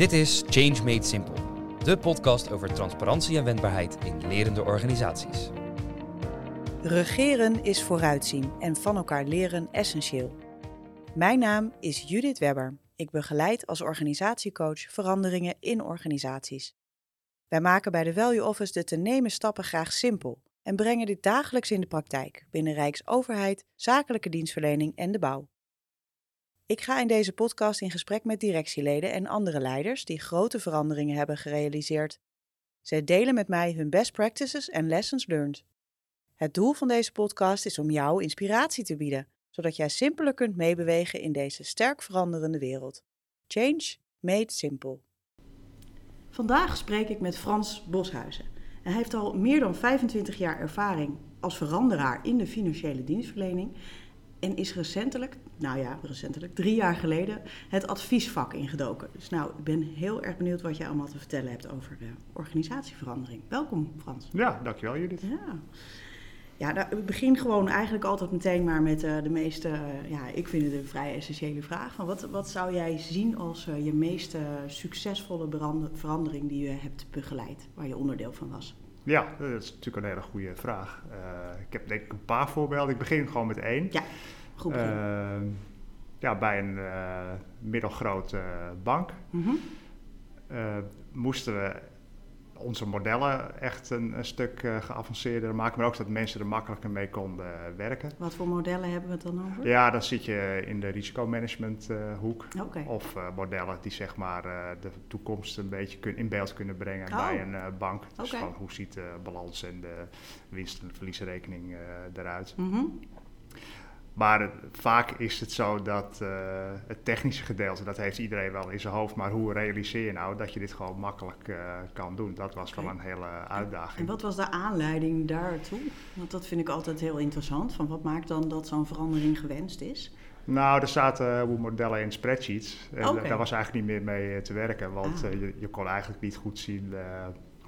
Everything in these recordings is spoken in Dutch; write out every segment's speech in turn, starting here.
Dit is Change Made Simple, de podcast over transparantie en wendbaarheid in lerende organisaties. Regeren is vooruitzien en van elkaar leren essentieel. Mijn naam is Judith Webber. Ik begeleid als organisatiecoach veranderingen in organisaties. Wij maken bij de Value Office de te nemen stappen graag simpel en brengen dit dagelijks in de praktijk binnen Rijksoverheid, zakelijke dienstverlening en de bouw. Ik ga in deze podcast in gesprek met directieleden en andere leiders die grote veranderingen hebben gerealiseerd. Zij delen met mij hun best practices en lessons learned. Het doel van deze podcast is om jou inspiratie te bieden, zodat jij simpeler kunt meebewegen in deze sterk veranderende wereld. Change made simple. Vandaag spreek ik met Frans Boshuizen. Hij heeft al meer dan 25 jaar ervaring als veranderaar in de financiële dienstverlening en is recentelijk, nou ja, recentelijk, drie jaar geleden, het adviesvak ingedoken. Dus nou, ik ben heel erg benieuwd wat jij allemaal te vertellen hebt over de organisatieverandering. Welkom, Frans. Ja, dankjewel Judith. Ja. Ja, nou, ik begin gewoon eigenlijk altijd meteen maar met uh, de meeste, uh, ja, ik vind het een vrij essentiële vraag. Van wat, wat zou jij zien als uh, je meest succesvolle verandering die je hebt begeleid, waar je onderdeel van was? Ja, dat is natuurlijk een hele goede vraag. ik heb denk ik een paar voorbeelden. Ik begin gewoon met één. Ja, goed begin. ja, bij een middelgrote bank mm -hmm. moesten we onze modellen echt een, een stuk uh, geavanceerder maken, maar ook dat mensen er makkelijker mee konden uh, werken. Wat voor modellen hebben we het dan over? Ja, dan zit je in de risicomanagement uh, hoek. Okay. Of modellen die zeg maar de toekomst een beetje kun, in beeld kunnen brengen oh. bij een bank. Dus okay. van hoe ziet de balans en de winst- en verliesrekening eruit. Mm -hmm. Maar vaak is het zo dat uh, het technische gedeelte, dat heeft iedereen wel in zijn hoofd. Maar hoe realiseer je nou dat je dit gewoon makkelijk uh, kan doen? Dat was okay. wel een hele uitdaging. En wat was de aanleiding daartoe? Want dat vind ik altijd heel interessant. Van wat maakt dan dat zo'n verandering gewenst is? Nou, er zaten hoe modellen in spreadsheets. En okay. daar was eigenlijk niet meer mee te werken. Want ah. je, je, kon eigenlijk niet goed zien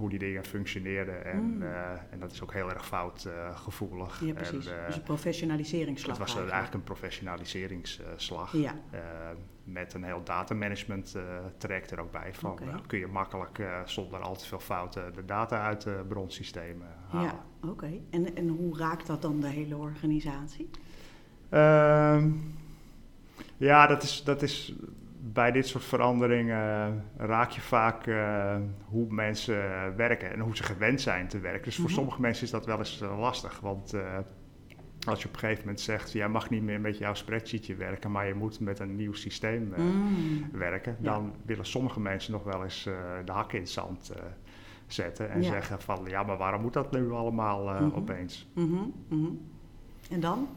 hoe die dingen functioneerden. En, mm. uh, en dat is ook heel erg foutgevoelig. Uh, ja, precies. En, uh, dus een professionaliseringsslag. Het was eigenlijk, eigenlijk een professionaliseringsslag. Ja. met een heel datamanagement traject er ook bij. Van, okay. kun je makkelijk zonder al te veel fouten de data uit de bronsystemen halen. Ja, oké. Okay. En, en hoe raakt dat dan de hele organisatie? Ehm, ja, dat is, dat is bij dit soort veranderingen raak je vaak uh, hoe mensen werken en hoe ze gewend zijn te werken. Dus voor mm -hmm. sommige mensen is dat wel eens uh, lastig. Want uh, als je op een gegeven moment zegt, jij mag niet meer met jouw spreadsheetje werken, maar je moet met een nieuw systeem mm. werken, dan ja. willen sommige mensen nog wel eens de hakken in het zand zetten en ja. zeggen van, ja, maar waarom moet dat nu allemaal mm -hmm. opeens? -hmm. En dan?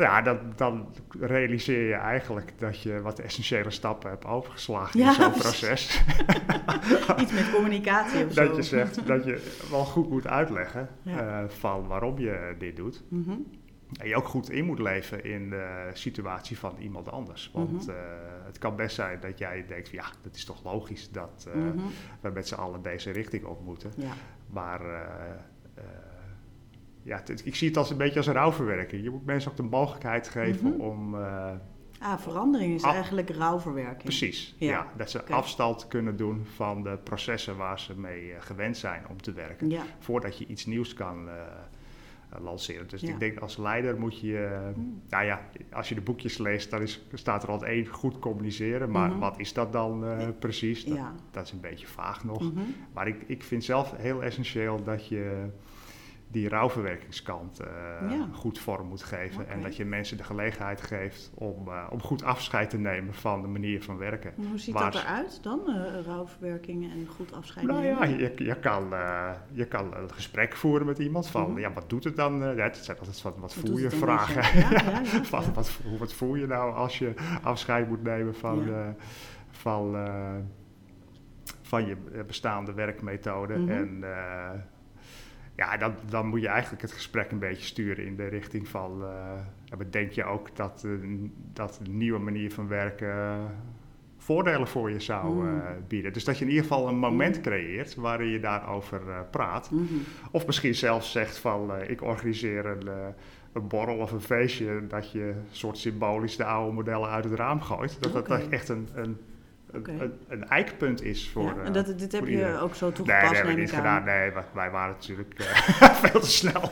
Ja, dan, dan, realiseer je eigenlijk dat je wat essentiële stappen hebt overgeslagen ja, in zo'n proces. Iets met communicatie of dat zo. je zegt dat je wel goed moet uitleggen ja. uh, van waarom je dit doet. Mm -hmm. En je ook goed in moet leven in de situatie van iemand anders. Want mm -hmm. uh, het kan best zijn dat jij denkt, ja, dat is toch logisch dat uh, mm -hmm. we met z'n allen deze richting op moeten. Ja. Maar ja, ik zie het als een beetje als een rouwverwerking. Je moet mensen ook de mogelijkheid geven mm -hmm. om. Uh, ah, verandering is af... eigenlijk rouwverwerking. Precies, ja. ja dat ze okay. afstand kunnen doen van de processen waar ze mee uh, gewend zijn om te werken. Ja. Voordat je iets nieuws kan uh, lanceren. Dus ja. ik denk als leider moet je. Mm. Nou ja, als je de boekjes leest, dan is, staat er altijd één goed communiceren. Maar mm -hmm. wat is dat dan precies? Dat, dat, is een beetje vaag nog. -hmm. Maar ik, ik vind zelf heel essentieel dat je die rouwverwerkingskant uh, ja. goed vorm moet geven. Okay. En dat je mensen de gelegenheid geeft om, uh, om goed afscheid te nemen van de manier van werken. Maar hoe ziet Waar dat eruit dan, uh, rouwverwerking en goed afscheid nou, nemen? Ja, je, je, kan, je kan een gesprek voeren met iemand van, mm -hmm. ja, wat doet het dan? ja, het zijn altijd wat, wat, wat voel je vragen. Ja, ja, wat, wat, wat, voel je nou als je afscheid moet nemen van, van, van je bestaande werkmethode? Mm -hmm. En ja, dan, dan moet je eigenlijk het gesprek een beetje sturen in de richting van... Uh, denk je ook dat, uh, dat een nieuwe manier van werken voordelen voor je zou uh, bieden? Dus dat je in ieder geval een moment mm. creëert waarin je daarover praat. Mm -hmm. Of misschien zelfs zegt van, ik organiseer een, een borrel of een feestje... dat je soort symbolisch de oude modellen uit het raam gooit. Dat okay. dat echt een, een een, een, eikpunt is voor. Ja, en dat, dit heb je ook zo toegepast. Nee, dat hebben we niet gedaan. Nee, wij waren natuurlijk uh, veel te snel.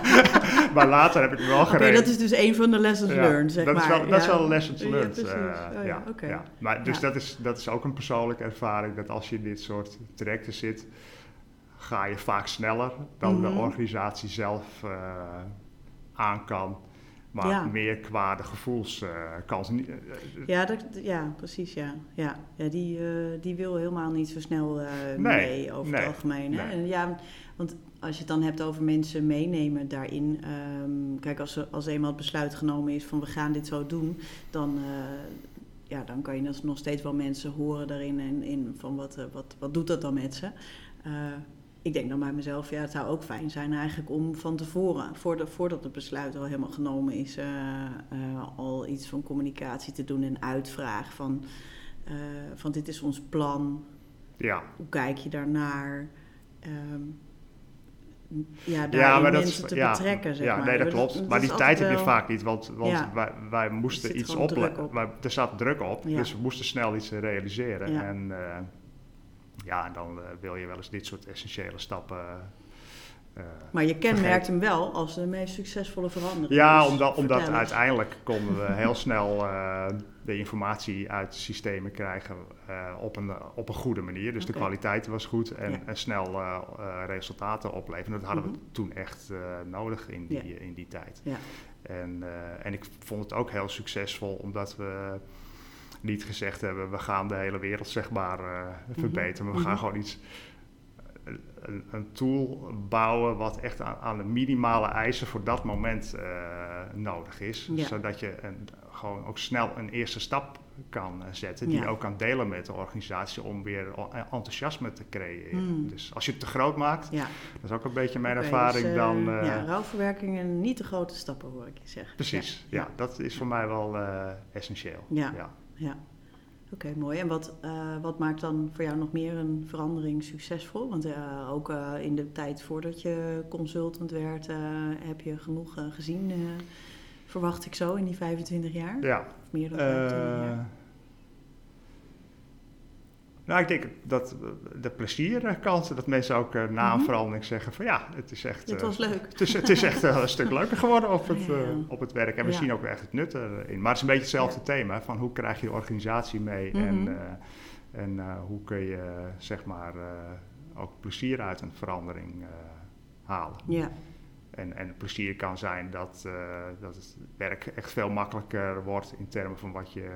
maar later heb ik wel okay, gereden. dat is dus een van de lessons learned, zeg dat maar. Is wel, dat is wel lessons learned. Uh, oh, ja, ja. Maar dus dat, is, dat is ook een persoonlijke ervaring, dat als je in dit soort trajecten zit, ga je vaak sneller dan mm -hmm. de mhm. organisatie zelf uh, aan kan maar meer qua de gevoelskansen. Uh, ja, dat, ja, precies, ja. Ja, ja die, uh, die wil helemaal niet zo snel nee, mee over nee, het algemeen. Hè? En ja, want als je het dan hebt over mensen meenemen daarin. Um, kijk, als, er, als eenmaal het besluit genomen is van we gaan dit zo doen, dan, ja, dan kan je nog steeds wel mensen horen daarin en in van wat, wat, wat doet dat dan met ze ik denk dan bij mezelf, ja, het zou ook fijn zijn eigenlijk om van tevoren, voordat, voordat het besluit al helemaal genomen is, uh, uh, al iets van communicatie te doen en uitvraag van, uh, van dit is ons plan. Ja. Hoe kijk je daarnaar? Um, ja, daar ja, maar mensen dat, te ja, betrekken, zeg ja, maar. Nee, dat klopt. maar die tijd heb je vaak niet, want, want ja. wij, wij moesten iets opleggen. Op. Er zat druk op, dus we moesten snel iets realiseren. En ja, dan uh, wil je wel eens dit soort essentiële stappen. Uh, maar je kenmerkt hem wel als de meest succesvolle verandering. Ja, dus omdat, omdat uiteindelijk konden we heel snel de informatie uit de systemen krijgen op, een, op een goede manier. Dus okay. de kwaliteit was goed en, ja. en snel resultaten opleveren. Dat hadden mm -hmm. we toen echt nodig in die, ja. in die tijd. Ja. En, en ik vond het ook heel succesvol omdat we niet gezegd hebben, we gaan de hele wereld zeg maar uh, verbeteren. Maar we gaan mhm. gewoon iets, een, een, tool bouwen wat echt aan, aan, de minimale eisen voor dat moment uh, nodig is. Ja. Zodat je een, gewoon ook snel een eerste stap kan uh, zetten, die ja. je ook kan delen met de organisatie om weer enthousiasme te creëren. Mm. Dus als je het te groot maakt, ja. dat is ook een beetje mijn okay, ervaring dus, dan... ja, rouwverwerking en niet te grote stappen hoor ik je zeggen. Precies, ja, dat is voor mij wel essentieel. ja ja. Oké, mooi. En wat, uh, wat maakt dan voor jou nog meer een verandering succesvol? Want uh, ook uh, in de tijd voordat je consultant werd, heb je genoeg gezien, verwacht ik zo, in die 25 jaar? Ja. Of meer dan 25 jaar? Nou, ik denk dat de plezierkansen, dat mensen ook uh, na een mhm. verandering zeggen van ja, het is echt... Het was leuk. Het is, het is echt een stuk leuker geworden op het, uh, op het werk. En we ja. zien ook echt het nut erin. Maar het is een beetje hetzelfde thema, van hoe krijg je de organisatie mee mm -hmm. en, en hoe kun je zeg maar ook plezier uit een verandering halen. Ja. En, en plezier kan zijn dat, dat het werk echt veel makkelijker wordt in termen van wat je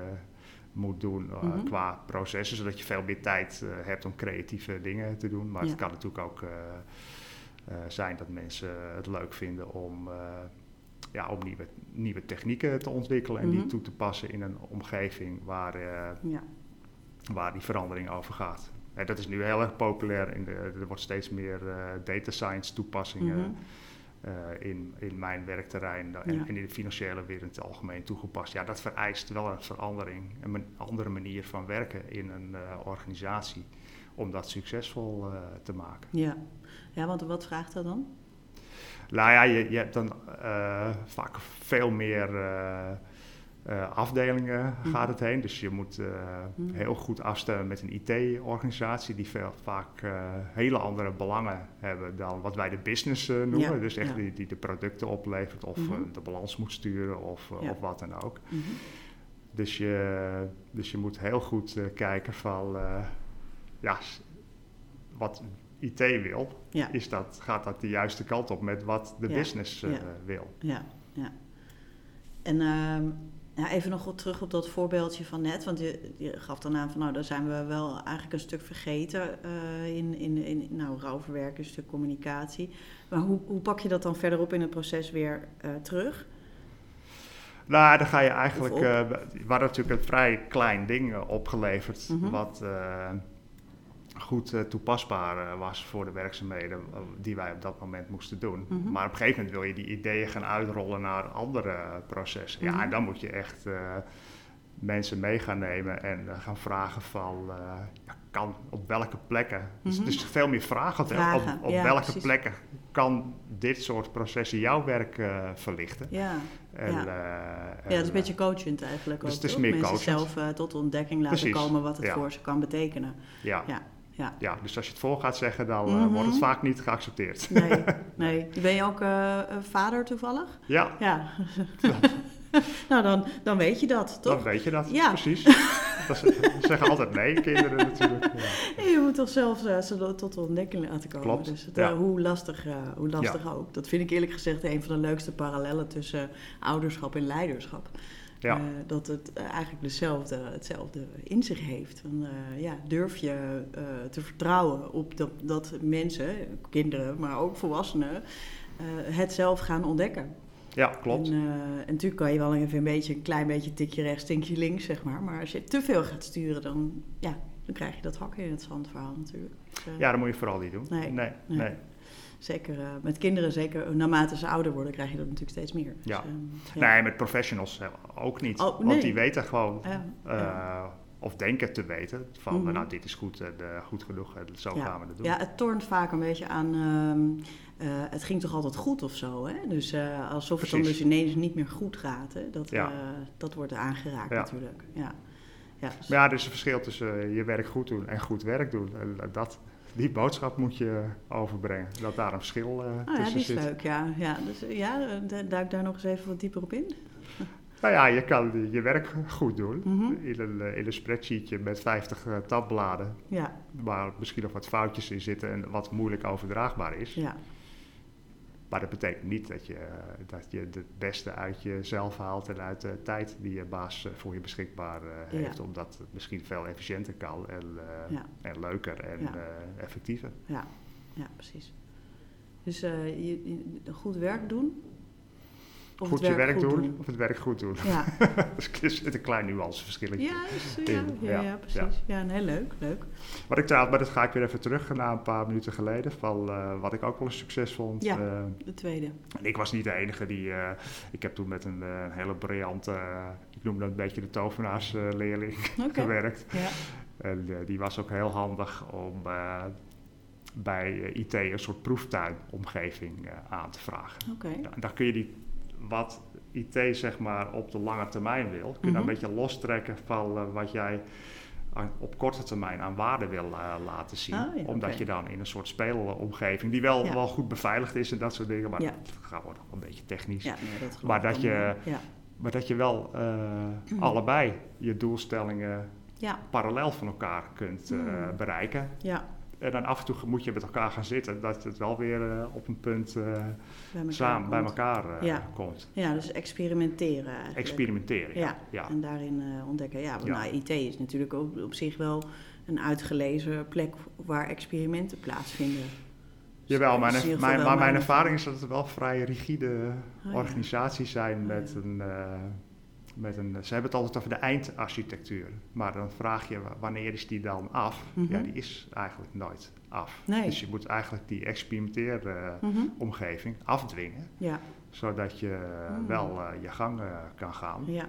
moet doen uh, mm -hmm. qua processen, zodat je veel meer tijd uh, hebt om creatieve dingen te doen. Maar ja. het kan natuurlijk ook zijn dat mensen het leuk vinden om, ja, om nieuwe, nieuwe technieken te ontwikkelen en mm -hmm. die toe te passen in een omgeving waar, ja. waar die verandering over gaat. En dat is nu heel erg populair. In de, er wordt steeds meer data science toepassingen. Mm -hmm uh, in, in mijn werkterrein en, ja. en, in de financiële wereld in het algemeen toegepast. Ja, dat vereist wel een verandering, een andere manier van werken in een uh, organisatie om dat succesvol uh, te maken. Ja. ja, want wat vraagt dat dan? Nou ja, je, je hebt dan vaak veel meer uh, afdelingen mm. gaat het heen. Dus je moet uh, mm. heel goed afstemmen met een IT-organisatie die veel, vaak uh, hele andere belangen hebben dan wat wij de business noemen. Ja. Dus echt ja. die, die de producten oplevert of -hmm. de balans moet sturen of, ja. of wat dan ook. -hmm. Dus, je, dus je moet heel goed kijken van ja, wat IT wil, is dat, gaat dat de juiste kant op met wat de business wil. Ja, ja. En ehm, ja, even nog terug op dat voorbeeldje van net. Want je, je, gaf dan aan van nou, daar zijn we wel eigenlijk een stuk vergeten uh, in, in, in nou, rouwverwerken, een stuk communicatie. Maar hoe, hoe pak je dat dan verderop in het proces weer uh, terug? Nou, dan ga je eigenlijk. Uh, we hadden natuurlijk een vrij klein ding opgeleverd. Mm -hmm. Wat goed uh, toepasbaar uh, was voor de werkzaamheden uh, die wij op dat moment moesten doen. Mm -hmm. Maar op een gegeven moment wil je die ideeën gaan uitrollen naar andere processen. Mm -hmm. Ja, en dan moet je echt mensen mee gaan nemen en gaan vragen van ja, kan op welke plekken. Mm -hmm. dus, mhm. dus veel meer vragen. vragen. Op, op ja, welke precies. plekken kan dit soort processen jouw werk verlichten? Ja. En, ja. ja, dat is een beetje coachend eigenlijk dus ook. Het is meer Mensen zelf tot ontdekking laten komen wat het voor ze kan betekenen. Ja. Ja. Dus als je het voor gaat zeggen, dan mm wordt het vaak niet geaccepteerd. Nee, nee. Ben je ook vader toevallig? Ja. ja. nou, dan, dan weet je dat, toch? Dan weet je dat, ja. precies. dat zeggen altijd nee, kinderen natuurlijk. Ja. Je moet toch zelf uh, tot de ontdekking laten komen. Klopt, dus het, hoe lastig, hoe lastig ook. Dat vind ik eerlijk gezegd een van de leukste parallellen tussen ouderschap en leiderschap. Ja. dat het eigenlijk dezelfde, hetzelfde in zich heeft. Van, ja, durf je te vertrouwen op dat, dat mensen, kinderen, maar ook volwassenen, het zelf gaan ontdekken. Ja, klopt. En, en, natuurlijk kan je wel even een beetje een klein beetje tikje rechts, tikje links, zeg maar. Maar als je te veel gaat sturen, dan, ja, dan krijg je dat hakken in het zand verhaal natuurlijk. Dus, ja, dat moet je vooral niet doen. Nee, nee. nee. Zeker uh, met kinderen, zeker naarmate ze ouder worden, krijg je dat natuurlijk steeds meer. Dus, ja. ja. Nee, met professionals ook niet. Oh, nee. Want die weten gewoon, ja. of denken te weten, van mm -hmm. nou, dit is goed, goed genoeg, zo gaan we het doen. Ja, het tornt vaak een beetje aan ehm, het ging toch altijd goed of zo. Hè? Dus alsof Precies. het dan dus ineens niet meer goed gaat. Hè? Dat, ja. dat wordt aangeraakt natuurlijk. Ja. Ja, dus... ja, er is een verschil tussen je werk goed doen en goed werk doen. En dat, die boodschap moet je overbrengen. Dat daar een verschil oh, tussen ja, die is zit. leuk, ja. Ja, dus, ja duik daar nog eens even wat dieper op in. Nou ja, je kan je werk goed doen mm -hmm. in, een, in een spreadsheetje met 50 tabbladen. Ja. Waar misschien nog wat foutjes in zitten en wat moeilijk overdraagbaar is. Ja. Maar dat betekent niet dat je, dat je het beste uit jezelf haalt en uit de tijd die je baas eh, voor je beschikbaar eh, heeft. Omdat het misschien veel efficiënter kan en, en leuker en ja. effectiever. Ja. ja, precies. Dus je, goed werk doen, of goed je werk doen, of het werk goed doen. Ja. dus er zit een klein nuanceverschil ja, ja, ja, ja, precies. Ja. heel leuk, leuk. Wat ik trouwens, maar dat ga ik weer even terug naar een paar minuten geleden, van uh, wat ik ook wel een succes vond. Ja, uh, de tweede. En ik was niet de enige die, uh, ik heb toen met een, hele briljante, ik noem dat een beetje de tovenaarsleerling okay. gewerkt. Ja. En die was ook heel handig om bij IT een soort proeftuinomgeving aan te vragen. Oké. Okay. en daar kun je die wat IT zeg maar op de lange termijn wil. Kun je mm een beetje lostrekken van uh, wat jij op korte termijn aan waarde wil uh, laten zien. Oh, ja, omdat okay. je dan in een soort speelomgeving, die wel, ja. wel goed beveiligd is en dat soort dingen, maar ja. dat gaat worden een beetje technisch. Nee, dat maar, dat je, maar dat je wel uh, mm. allebei je doelstellingen parallel van elkaar kunt mm. bereiken. Ja. En dan af en toe moet je met elkaar gaan zitten, dat het wel weer uh, op een punt uh, bij samen komt. bij elkaar uh, ja. komt. Ja, dus experimenteren eigenlijk. Experimenteren, ja. ja. En daarin ontdekken. Ja, want Nou, IT is natuurlijk op, op, zich wel een uitgelezen plek waar experimenten plaatsvinden. Jawel, mijn, mijn, maar mijn ervaring is dat het wel vrij rigide oh, organisaties zijn oh, met een met een, ze hebben het altijd over de eindarchitectuur. Maar dan vraag je wanneer is die dan af? Ja, mhm. die is eigenlijk nooit af. Nee. Dus je moet eigenlijk die experimenteeromgeving uh, afdwingen. Ja. Zodat je mm. wel uh, je gang uh, kan gaan. Ja.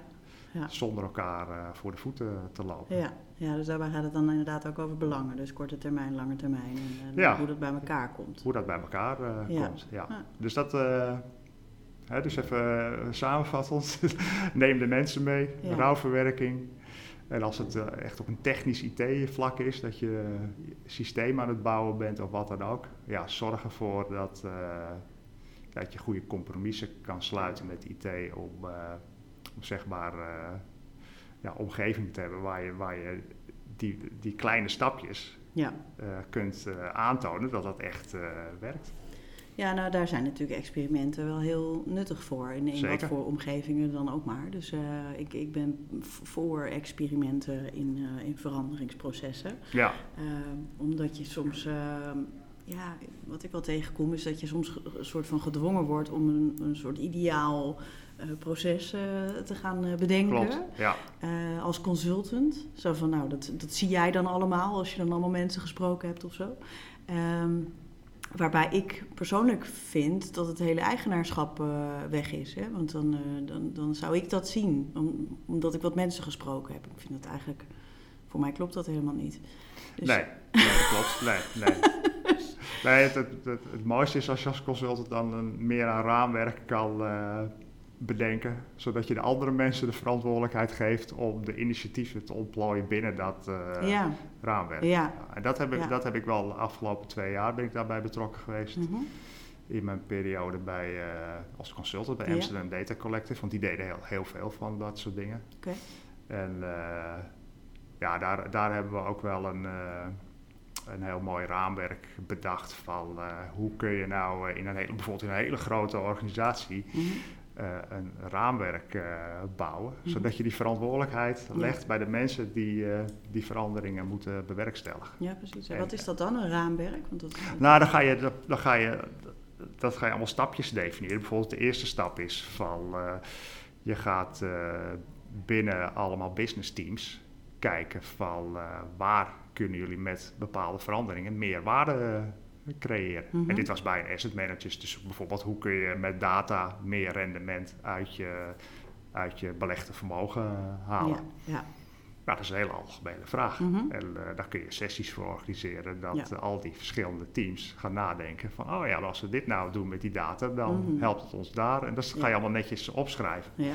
Ja. Zonder elkaar voor de voeten te lopen. Ja. ja, dus daarbij gaat het dan inderdaad ook over belangen. Dus korte termijn, lange termijn. En, en hoe dat bij elkaar komt. Hoe dat bij elkaar komt, ja. Dus dat dus even uh, samenvattend, neem de mensen mee, ja. rouwverwerking. En als het uh, echt op een technisch IT-vlak is, dat je systeem aan het bouwen bent of wat dan ook, ja, zorg ervoor dat, uh, dat je goede compromissen kan sluiten met IT om, om zeg maar ja, omgeving te hebben waar je, waar je die, die kleine stapjes ja. kunt aantonen dat dat echt werkt. Ja, nou daar zijn natuurlijk experimenten wel heel nuttig voor. In, in wat voor omgevingen dan ook maar. Dus uh, ik, ik ben voor experimenten in, uh, in veranderingsprocessen. Ja. Uh, omdat je soms, ja, wat ik wel tegenkom, is dat je soms een soort van gedwongen wordt om een, een soort ideaal proces te gaan bedenken. Klopt, ja. als consultant. Zo van, nou, dat, dat zie jij dan allemaal als je dan allemaal mensen gesproken hebt of zo. Um, Waarbij ik persoonlijk vind dat het hele eigenaarschap uh, weg is. Hè? Want dan, uh, dan, dan zou ik dat zien, om, omdat ik wat mensen gesproken heb. Ik vind dat eigenlijk, voor mij klopt dat helemaal niet. Dus... Nee, nee, dat klopt. Nee, nee. nee het, het, het, het, mooiste is als je als consultant dan een, meer aan raamwerk kan, uh, bedenken, zodat je de andere mensen de verantwoordelijkheid geeft om de initiatieven te ontplooien binnen dat uh, raamwerk. Ja. En dat heb, ik, dat heb ik wel de afgelopen twee jaar ben ik daarbij betrokken geweest. Mhm. In mijn periode bij, uh, als consultant bij Amsterdam Data Collective, want die deden heel, heel veel van dat soort dingen. Okay. En uh, ja, daar, daar hebben we ook wel een, een heel mooi raamwerk bedacht van hoe kun je nou in een hele, bijvoorbeeld in een hele grote organisatie mhm. Een raamwerk uh, bouwen, mhm. zodat je die verantwoordelijkheid legt bij de mensen die uh, die veranderingen moeten bewerkstelligen. Ja, precies. En wat is dat dan, een raamwerk? Want dat... Nou, dan ga, je, dan ga je, dat ga je allemaal stapjes definiëren. Bijvoorbeeld de eerste stap is van, je gaat binnen allemaal business teams kijken van waar kunnen jullie met bepaalde veranderingen meer waarde creëren. En mhm. dit was bij een asset managers. Dus bijvoorbeeld hoe kun je met data meer rendement uit je, uit je belegde vermogen eh, halen. Ja, ja. Nou, dat is een hele algemene vraag. Mhm. En uh, daar kun je sessies voor organiseren. Dat al die verschillende teams gaan nadenken van... oh ja, als we dit nou doen met die data, dan mhm. helpt het ons daar. En dat ga je allemaal netjes opschrijven. Ja.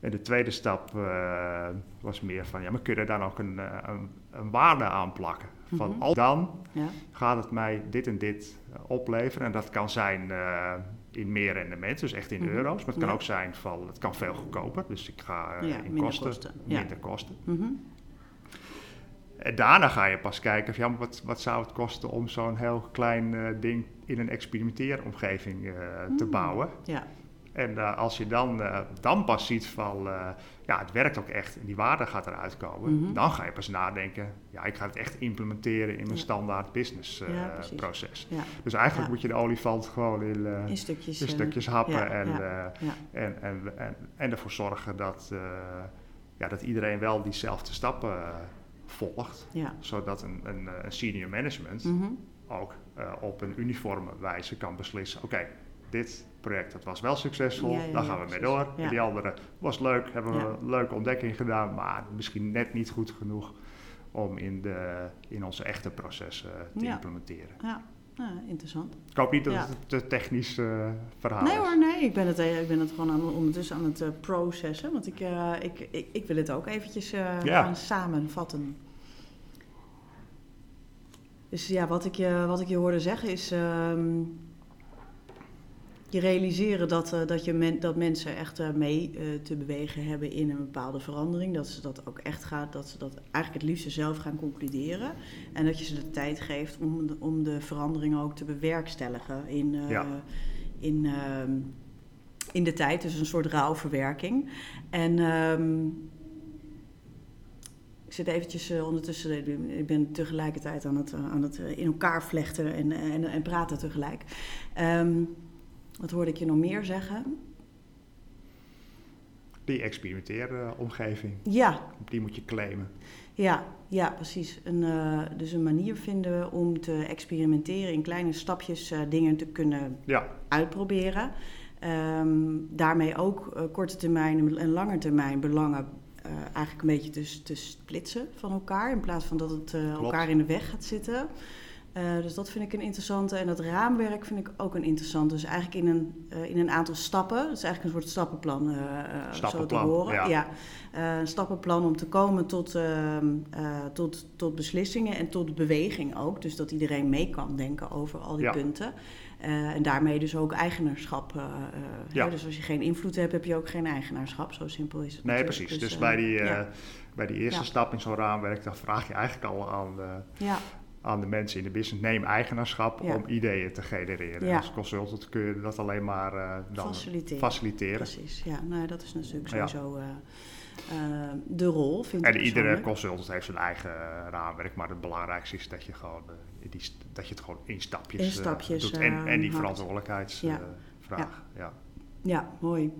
En de tweede stap uh, was meer van... ja, maar kun je daar dan ook een, een, een waarde aan plakken? Van mhm. al dan ja. gaat het mij dit en dit eh, opleveren. En dat kan zijn uh, in meer rendement, dus echt in mhm. euro's. Maar het kan ook zijn van het kan veel goedkoper. Dus ik ga uh, in kosten, kosten. minder kosten. Mhm. En daarna ga je pas kijken van, ja, wat, wat zou het kosten om zo'n heel klein ding in een experimenteeromgeving te bouwen. Ja. En uh, als je dan, uh, dan pas ziet van, uh, ja, het werkt ook echt en die waarde gaat eruit komen, mm -hmm. dan ga je pas nadenken, ja, ik ga het echt implementeren in mijn ja. standaard business ja, proces. Ja. Dus eigenlijk moet je de olifant gewoon in, in stukjes, in stukjes happen en, en, en, en, en, ervoor zorgen dat, ja, dat iedereen wel diezelfde stappen volgt, zodat een, een, een, senior management mm -hmm. ook op een uniforme wijze kan beslissen, oké, dit project dat was wel succesvol, ja, daar gaan we mee door. En die andere was leuk, hebben we een leuke ontdekking gedaan, maar misschien net niet goed genoeg om in, de, in onze echte processen te implementeren. Ja. interessant. Ik hoop niet dat het te technisch uh, verhaal nee, is. Nee hoor, nee. Ik ben het, eh, ik ben het gewoon aan, ondertussen aan het uh, processen. Want ik, uh, ik, ik, ik, wil het ook eventjes gaan samenvatten. Dus ja, wat ik je, wat ik je hoorde zeggen is... Um, je realiseren dat, uh, dat, je men, dat mensen echt uh, mee uh, te bewegen hebben in een bepaalde verandering. Dat ze dat ook echt gaat, dat ze dat eigenlijk het liefste zelf gaan concluderen. En dat je ze de tijd geeft om de, om de veranderingen ook te bewerkstelligen in, ja. in, ehm, in de tijd. Dus een soort rouwverwerking. En um, ik zit eventjes ondertussen, ik ben tegelijkertijd aan het, aan het in elkaar vlechten en, en, en praten tegelijk. Um, wat hoorde ik je nog meer zeggen? Die experimenteeromgeving. Ja. Die moet je claimen. Ja, ja precies. Een, uh, dus een manier vinden om te experimenteren in kleine stapjes uh, dingen te kunnen ja. uitproberen. Um, daarmee ook uh, korte termijn en lange termijn belangen eigenlijk een beetje te, te splitsen van elkaar. In plaats van dat het elkaar in de weg gaat zitten. Uh, dus dat vind ik een interessante. En dat raamwerk vind ik ook een interessante. Dus eigenlijk in een, uh, in een aantal stappen. Het is eigenlijk een soort stappenplan, uh, stappenplan zo te horen. Ja. ja. een stappenplan om te komen tot, ehm, tot, tot beslissingen en tot beweging ook. Dus dat iedereen mee kan denken over al die ja. punten. en daarmee dus ook eigenaarschap. Ja. Dus als je geen invloed hebt, heb je ook geen eigenaarschap. Zo simpel is het. Nee, precies. Dus, dus bij, die, bij die eerste stap in zo'n raamwerk, dan vraag je eigenlijk al aan ja aan de mensen in de business. Neem eigenaarschap om ideeën te genereren. Als consultant kun je dat alleen maar uh, dan faciliteren. faciliteren. Precies, ja. Nou, dat is natuurlijk sowieso uh, uh, de rol, vind en iedere consultant heeft zijn eigen raamwerk, maar het belangrijkste is dat je, gewoon, die, dat je het gewoon in stapjes, in stapjes doet. En, en die verantwoordelijkheidsvraag. Ja. Ja. ja. mooi.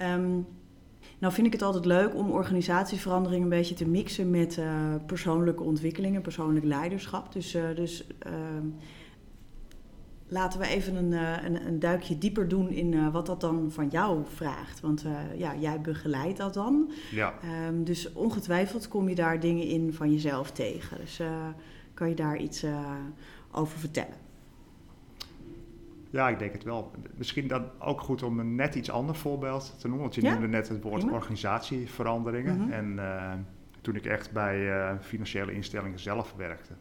Um, nou vind ik het altijd leuk om organisatieverandering een beetje te mixen met uh, persoonlijke ontwikkelingen, persoonlijk leiderschap. Dus, uh, dus uh, laten we even een, eh, een, een, duikje dieper doen in wat dat dan van jou vraagt. Want ja, jij begeleidt dat dan. Ja. Um, dus ongetwijfeld kom je daar dingen in van jezelf tegen. Dus kan je daar iets over vertellen? Ja, ik denk het wel. Misschien dan ook goed om een net iets ander voorbeeld te noemen. Want je noemde net het woord organisatieveranderingen. Mhm. En uh, toen ik echt bij uh, financiële instellingen zelf werkte,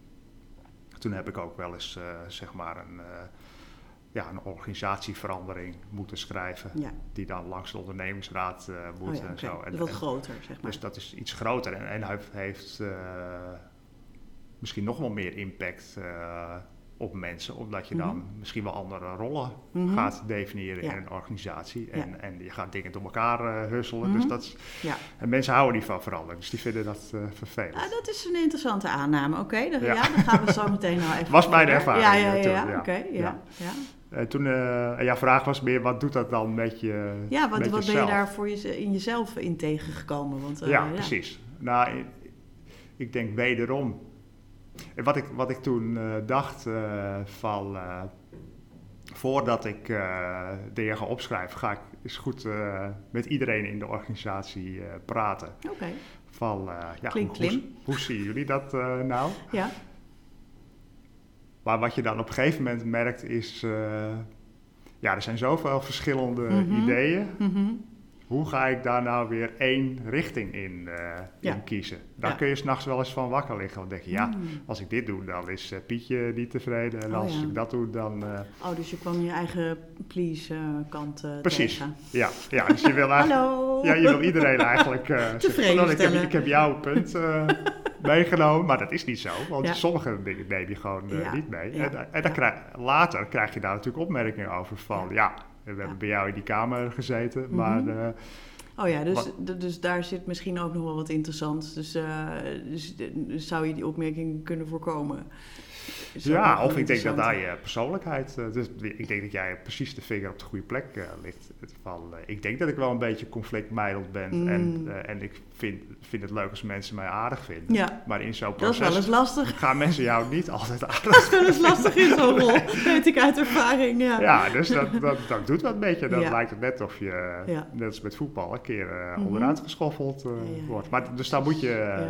toen heb ik ook wel eens uh, zeg maar een, ja, een organisatieverandering moeten schrijven. Ja. Die dan langs de ondernemingsraad moet oh ja, en zo. En, wat groter, zeg maar. Dus dat is iets groter. En, en hij heeft misschien nog wel meer impact op mensen, omdat je dan mhm. misschien wel andere rollen mhm. gaat definiëren in een organisatie. En, en je gaat dingen door elkaar uh, husselen. Dus mhm. dat ja. En mensen houden niet van veranderen, dus die vinden dat uh, vervelend. Ah, dat is een interessante aanname. Oké, okay, ja. dan gaan we zo meteen nou even. Was mijn ervaring. Ja, ja, ja. ja. oké. ja. ja. Uh, toen, jouw vraag was meer, wat doet dat dan met je Ja, wat, wat ben je daar voor je, in jezelf in tegengekomen? Want, ja, precies. Nou, ik, denk wederom wat ik, wat ik toen uh, dacht uh, van, uh, voordat ik dingen ga opschrijven, ga ik eens goed met iedereen in de organisatie praten. Oké. Okay. Van, ja, hoe, hoe, zien jullie dat nou? Ja. Maar wat je dan op een gegeven moment merkt is, ja, er zijn zoveel verschillende mm -hmm. ideeën. Mm -hmm hoe ga ik daar nou weer één richting in, uh, in kiezen? Daar kun je s'nachts wel eens van wakker liggen. Want denk je, ja, hmm. als ik dit doe, dan is uh, Pietje niet tevreden. En oh, als ik dat doe, dan... Uh... Oh, dus je kwam je eigen please-kant Precies, tegen. ja. ja. Dus je wil eigenlijk... Hallo! Ja, je wil iedereen eigenlijk... tevreden ik, heb, ik heb jouw punt meegenomen, maar dat is niet zo. Want sommige dingen neem je gewoon niet mee. En, en dan krijg, later krijg je daar natuurlijk opmerkingen over van... ja we hebben bij jou in die kamer gezeten, mhm. maar... Uh, oh ja, dus, dus daar zit misschien ook nog wel wat interessants. Dus, uh, dus, dus, zou je die opmerking kunnen voorkomen? Ja, of ik denk dat daar je persoonlijkheid. Uh, dus ik denk dat jij precies de vinger op de goede plek uh, ligt. Van, uh, ik denk dat ik wel een beetje conflictmijdeld ben. Mm. En, en ik vind, vind het leuk als mensen mij aardig vinden. Ja. Maar in zo'n proces. Dat is wel eens lastig. Gaan mensen jou niet altijd aardig Dat is wel eens lastig in zo'n rol. Weet ik uit ervaring. Ja, ja dus dat, dat, dat doet wat een beetje. Dan lijkt het net of je, net als met voetbal, een keer mm -hmm. onderuit geschoffeld wordt. Maar dus daar moet je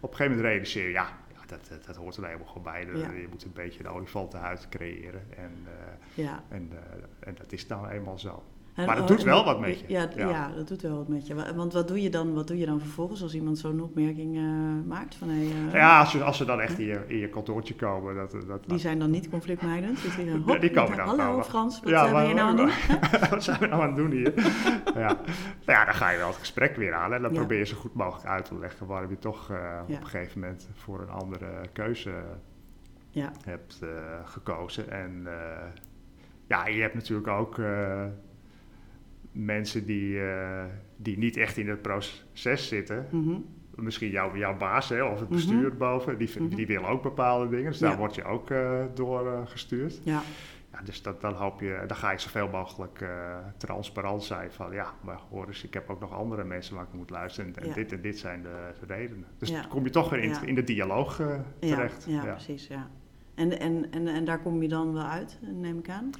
op een gegeven moment realiseren. Ja, dat, dat, dat, hoort er helemaal gewoon bij. Je moet een beetje de olifantenhuid creëren. En, uh, ja. en, uh, en dat is dan eenmaal zo maar dat doet wel wat met je. Ja, ja, dat doet wel wat met je. Want wat doe je dan, wat doe je dan vervolgens als iemand zo'n opmerking uh, maakt? Van, hey, uh, ja, als, je, als ze dan echt in je, in je kantoortje komen. Dat, dat, die zijn dan niet conflictmijdend? Dus die, hop, die komen dan. Hallo Frans, wat ja, ben je nou aan doen? wat zijn we nou aan het doen hier? ja. Nou ja, dan ga je wel het gesprek weer aan. En dan probeer je zo goed mogelijk uit te leggen waarom je toch uh, op een gegeven moment voor een andere keuze hebt gekozen. En ja, je hebt natuurlijk ook mensen die, uh, die niet echt in het proces zitten. Mm Misschien jou, jouw baas hè, of het mhm. bestuur boven, die, mm die willen ook bepaalde dingen. Dus daar word je ook uh, door uh, gestuurd. Ja. Ja, dus dat, dan, hoop je, dan ga je zoveel mogelijk transparant zijn van ja, maar hoor eens, ik heb ook nog andere mensen waar ik moet luisteren. En, dit en dit zijn de, de redenen. Dus dan kom je toch weer in, in de dialoog terecht. Ja, precies. Ja. En, en, en, en daar kom je dan wel uit, neem ik aan?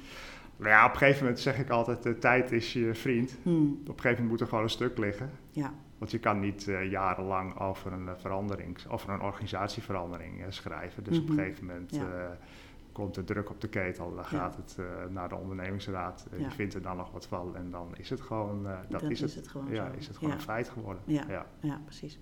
Nou ja, op een gegeven moment zeg ik altijd, de tijd is je vriend. Hmm. Op een gegeven moment moet er gewoon een stuk liggen. Ja. Want je kan niet uh, jarenlang over een uh, verandering, over een organisatieverandering uh, schrijven. Dus op een mhm. gegeven moment komt de druk op de ketel. Dan gaat het naar de ondernemingsraad. Die vindt er dan nog wat van. En dan is het gewoon, dat, is, het, het, gewoon, ja, is het gewoon een feit geworden. Ja, ja. precies.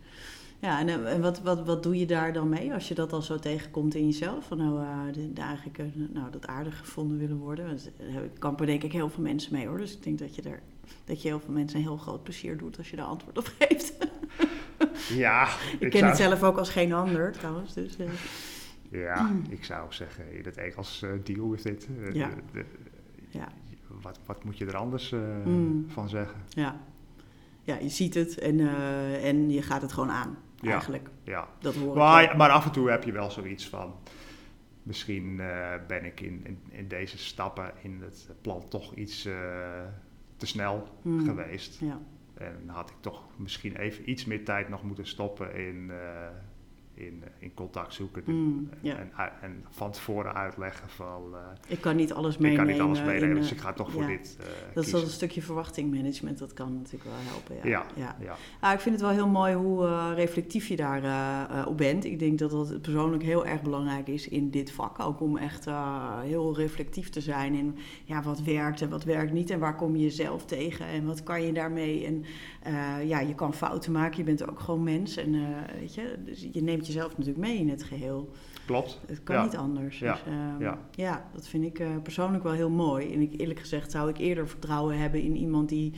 Ja, en, eh, en wat, wat, wat doe je daar dan mee als je dat al zo tegenkomt in jezelf? Van nou, uh, eigenlijk uh, nou, dat aardig gevonden willen worden. Daar kampen denk ik heel veel mensen mee hoor. Dus ik denk dat je, er, dat je heel veel mensen een heel groot plezier doet als je daar antwoord op geeft. ja, ik, ken het zelf ook als geen ander trouwens. Dus, uh. Ja, ik zou zeggen in het Engels deal with it. ja. De, ja. Wat, wat moet je er anders mm. van zeggen? Ja. ja, je ziet het en, en je gaat het gewoon aan ja, eigenlijk. Ja. Dat hoor maar, maar af en toe heb je wel zoiets van... Misschien uh, ben ik in, in, in, deze stappen in het plan toch iets uh, te snel hmm. geweest. Ja. En had ik toch misschien even iets meer tijd nog moeten stoppen in, uh, in, in contact zoeken. Mm, ja. en, en, van tevoren uitleggen van... Uh, ik kan niet alles meenemen. Ik kan niet alles meenemen, dus ik ga toch voor dit uh, Dat is wel een stukje verwachtingmanagement, dat kan natuurlijk wel helpen. Ja, ja, ja. ja. ik vind het wel heel mooi hoe uh, reflectief je daar op bent. Ik denk dat dat persoonlijk heel erg belangrijk is in dit vak. Ook om echt heel reflectief te zijn in ja, wat werkt en wat werkt niet. En waar kom je jezelf tegen en wat kan je daarmee. En ja, je kan fouten maken, je bent ook gewoon mens. En weet je, dus je neemt jezelf natuurlijk mee in het geheel. Klopt. Het kan niet anders. Ja. Dus, um, ja. ja. dat vind ik uh, persoonlijk wel heel mooi. En ik, eerlijk gezegd zou ik eerder vertrouwen hebben in iemand die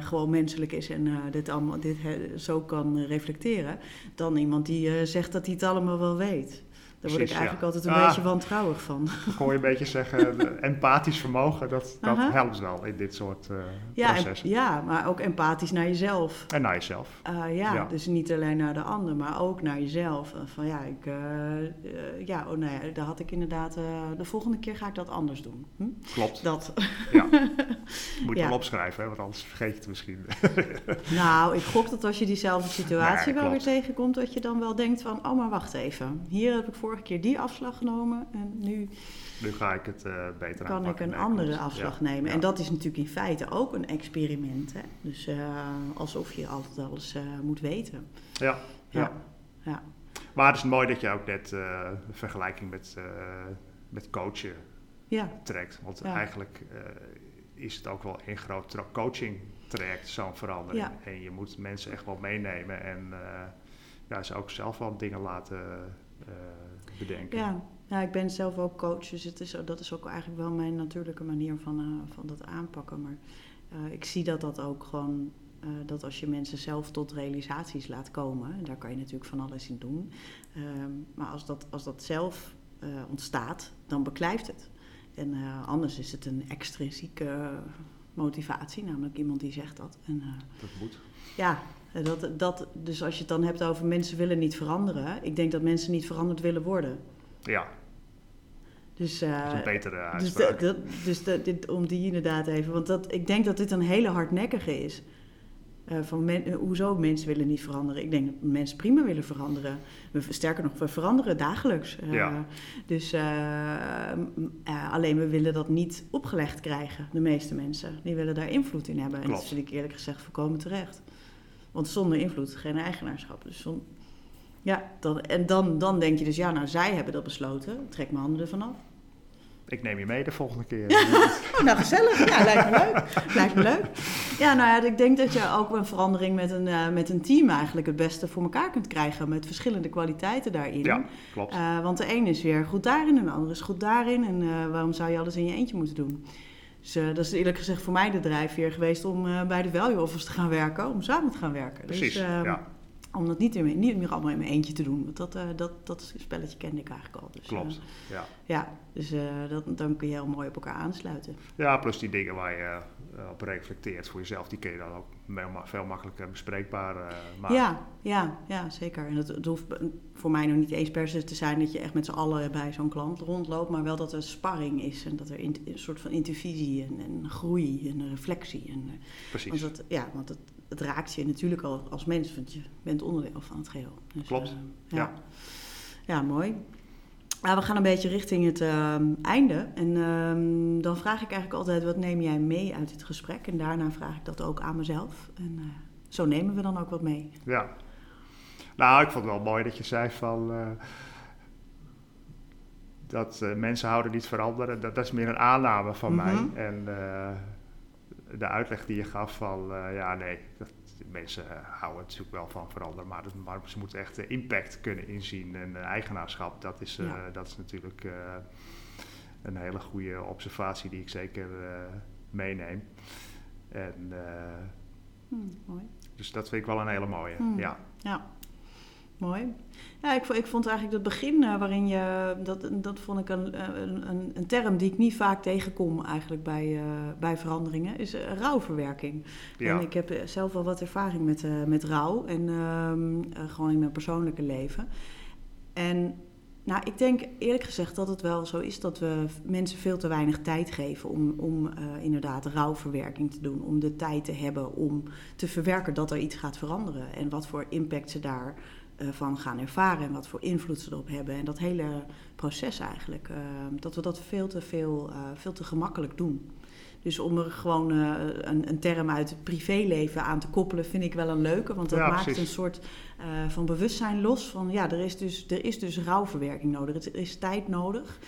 gewoon menselijk is en dit, allemaal, dit zo kan reflecteren, dan iemand die zegt dat hij het allemaal wel weet. Daar word ik eigenlijk ja. altijd een ah, beetje wantrouwig van. Gewoon je een beetje zeggen, empathisch vermogen, dat, dat uh -huh. helpt wel in dit soort uh, ja, processen. En, ja, maar ook empathisch naar jezelf. En naar jezelf. Uh, ja, ja, dus niet alleen naar de ander, maar ook naar jezelf. Van ja, ik, ja, oh, nou ja, daar had ik inderdaad, de volgende keer ga ik dat anders doen. Hm? Klopt. Dat. Ja. Moet je wel opschrijven, hè, want anders vergeet je het misschien. nou, ik gok dat als je diezelfde situatie nee, wel weer tegenkomt, dat je dan wel denkt van, oh maar wacht even, hier heb ik voor vorige keer die afslag genomen en nu, nu ga ik het uh, beter kan ik een andere afslag ja. nemen. Ja. En dat is natuurlijk in feite ook een experiment. Hè? Dus uh, alsof je altijd alles uh, moet weten. Ja, ja. ja. Maar het is mooi dat je ook net de vergelijking met, met coachen ja. trekt. Want eigenlijk is het ook wel een groot coaching traject, zo'n verandering. En je moet mensen echt wel meenemen en ja, ze ook zelf wel dingen laten uh, bedenken. Ja. ja, ik ben zelf ook coach, dus het is, dat is ook eigenlijk wel mijn natuurlijke manier van, uh, van dat aanpakken. Maar uh, ik zie dat dat ook gewoon, dat als je mensen zelf tot realisaties laat komen, en daar kan je natuurlijk van alles in doen. Um, maar als dat, als dat zelf ontstaat, dan beklijft het. En anders is het een extrinsieke motivatie, namelijk iemand die zegt dat. En, dat moet. Ja, dat, dat, dus als je het dan hebt over mensen willen niet veranderen, ik denk dat mensen niet veranderd willen worden. Ja. Dus, uh, dat is een betere Dus, uitspraak. dus dit, om die inderdaad even, want dat, ik denk dat dit een hele hardnekkige is. Uh, van men, hoezo mensen willen niet veranderen? Ik denk dat mensen prima willen veranderen. We, sterker nog, we veranderen dagelijks. Uh, ja. Dus alleen we willen dat niet opgelegd krijgen, de meeste mensen. Die willen daar invloed in hebben. En dat vind ik eerlijk gezegd voorkomen terecht. Want zonder invloed geen eigenaarschap. Dus zon, ja, en dan, dan denk je dus, ja, nou, zij hebben dat besloten. Trek mijn handen ervan af. Ik neem je mee de volgende keer. oh, nou, gezellig. Ja, lijkt me leuk. lijkt me leuk. Ja, nou ja, ik denk dat je ook een verandering met een, uh, met een team eigenlijk het beste voor elkaar kunt krijgen. Met verschillende kwaliteiten daarin. Ja, klopt. Uh, want de een is weer goed daarin en de ander is goed daarin. En uh, waarom zou je alles in je eentje moeten doen? Dus uh, dat is eerlijk gezegd voor mij de drijfveer geweest om uh, bij de value office te gaan werken, om samen te gaan werken. Precies, dus, uh, ja. Om dat niet, in, niet meer allemaal in mijn eentje te doen, want dat, dat, dat spelletje kende ik eigenlijk al. Dus, Klopt, ja. Ja, dus dat, dan kun je heel mooi op elkaar aansluiten. Ja, plus die dingen waar je op reflecteert voor jezelf, die kun je dan ook veel makkelijker bespreekbaar maken. Ja, ja, ja, zeker. En het, het hoeft voor mij nog niet eens per se te zijn dat je echt met z'n allen bij zo'n klant rondloopt, maar wel dat er sparring is en dat er in, een soort van intervisie en, en groei en reflectie. En, Precies. Want, dat, ja, want het, het, raakt je natuurlijk al als mens, want je bent onderdeel van het geheel. Dus, Klopt. Uh, ja. ja. ja. mooi. Nou, we gaan een beetje richting het uh, einde. En uh, dan vraag ik eigenlijk altijd, wat neem jij mee uit het gesprek? En daarna vraag ik dat ook aan mezelf. En uh, zo nemen we dan ook wat mee. Ja. Nou, ik vond het wel mooi dat je zei van... Uh, dat uh, mensen houden niet veranderen. Dat, dat, is meer een aanname van mm -hmm. mij. En de uitleg die je gaf van... ja, nee, dat, mensen houden natuurlijk wel van veranderen, maar, dat, maar ze moeten echt impact kunnen inzien. En eigenaarschap, dat is, ja. dat is natuurlijk een hele goede observatie die ik zeker meeneem. En, hmm, mooi. Dus dat vind ik wel een hele mooie. Hmm. Ja. ja. Mooi. Ja, ik, ik vond eigenlijk dat begin uh, waarin je, dat, dat vond ik een, een, een, term die ik niet vaak tegenkom eigenlijk bij, uh, bij veranderingen, is rouwverwerking. Ja. En ik heb zelf wel wat ervaring met, met rouw en gewoon in mijn persoonlijke leven. En nou, ik denk eerlijk gezegd dat het wel zo is dat we mensen veel te weinig tijd geven om, om uh, inderdaad rouwverwerking te doen. Om de tijd te hebben om te verwerken dat er iets gaat veranderen. En wat voor impact ze daar van gaan ervaren en wat voor invloed ze erop hebben. En dat hele proces eigenlijk, dat we dat veel te veel, veel te gemakkelijk doen. Dus om er gewoon uh, een, een, term uit het privéleven aan te koppelen, vind ik wel een leuke. Want dat maakt een soort uh, van bewustzijn los. Van ja, er is dus, er is dus rouwverwerking nodig. Er is tijd nodig.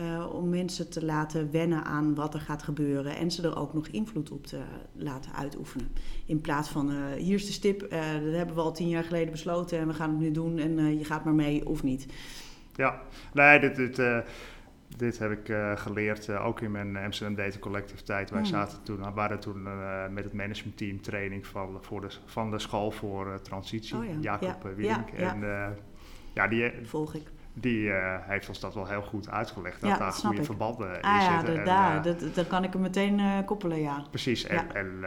Uh, om mensen te laten wennen aan wat er gaat gebeuren en ze er ook nog invloed op te laten uitoefenen. In plaats van uh, hier is de stip, uh, dat hebben we al tien jaar geleden besloten en we gaan het nu doen en je gaat maar mee of niet. Ja, nee, dit, dit, dit heb ik geleerd ook in mijn Amsterdam Data Collective tijd. Wij hmm. zaten toen, waren toen met het managementteam training van, voor de, van de school voor transitie, oh ja. Jacob. Ja, en ja, die volg ik die uh, heeft ons dat wel heel goed uitgelegd. Dat ja, daar goede ik. verbanden in ah, zitten. Ja, daar, uh, dat, dat kan ik hem meteen uh, koppelen, ja. Precies, en ja, en,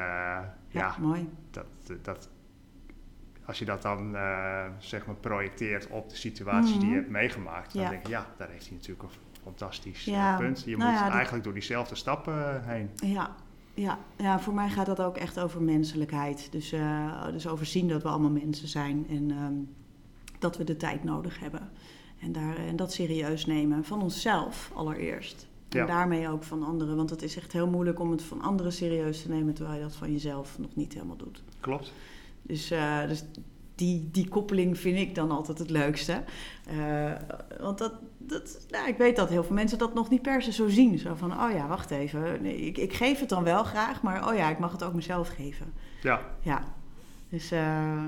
ja mooi. Dat, dat, als je dat dan zeg maar projecteert op de situaties mm -hmm. die je mhm. hebt meegemaakt, dan denk je, ja, daar heeft hij natuurlijk een fantastisch punt. Je nou moet eigenlijk door diezelfde stappen heen. Ja, ja, ja, voor mij gaat dat ook echt over menselijkheid. Dus, dus overzien dat we allemaal mensen zijn en um, dat we de tijd nodig hebben. En, daar, en dat serieus nemen van onszelf allereerst. En daarmee ook van anderen. Want het is echt heel moeilijk om het van anderen serieus te nemen terwijl je dat van jezelf nog niet helemaal doet. Klopt. Dus, uh, dus die, die koppeling vind ik dan altijd het leukste. Uh, want dat, dat, nou, ik weet dat heel veel mensen dat nog niet per se zo zien. Zo van, oh ja, wacht even. Nee, ik, ik geef het dan wel graag, maar oh ja, ik mag het ook mezelf geven. Ja. Ja. Dus uh,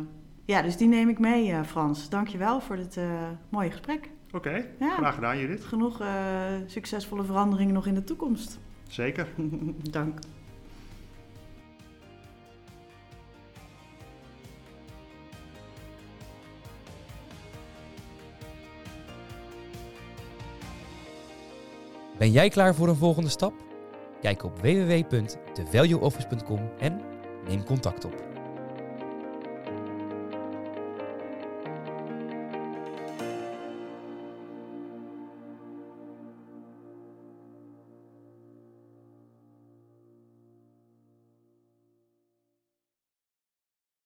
ja, dus die neem ik mee, uh, Frans. Dankjewel voor dit uh, mooie gesprek. Oké, ja. graag gedaan Judith. Genoeg uh, succesvolle veranderingen nog in de toekomst. Zeker. Dank. Ben jij klaar voor een volgende stap? Kijk op www.thevalueoffice.com en neem contact op.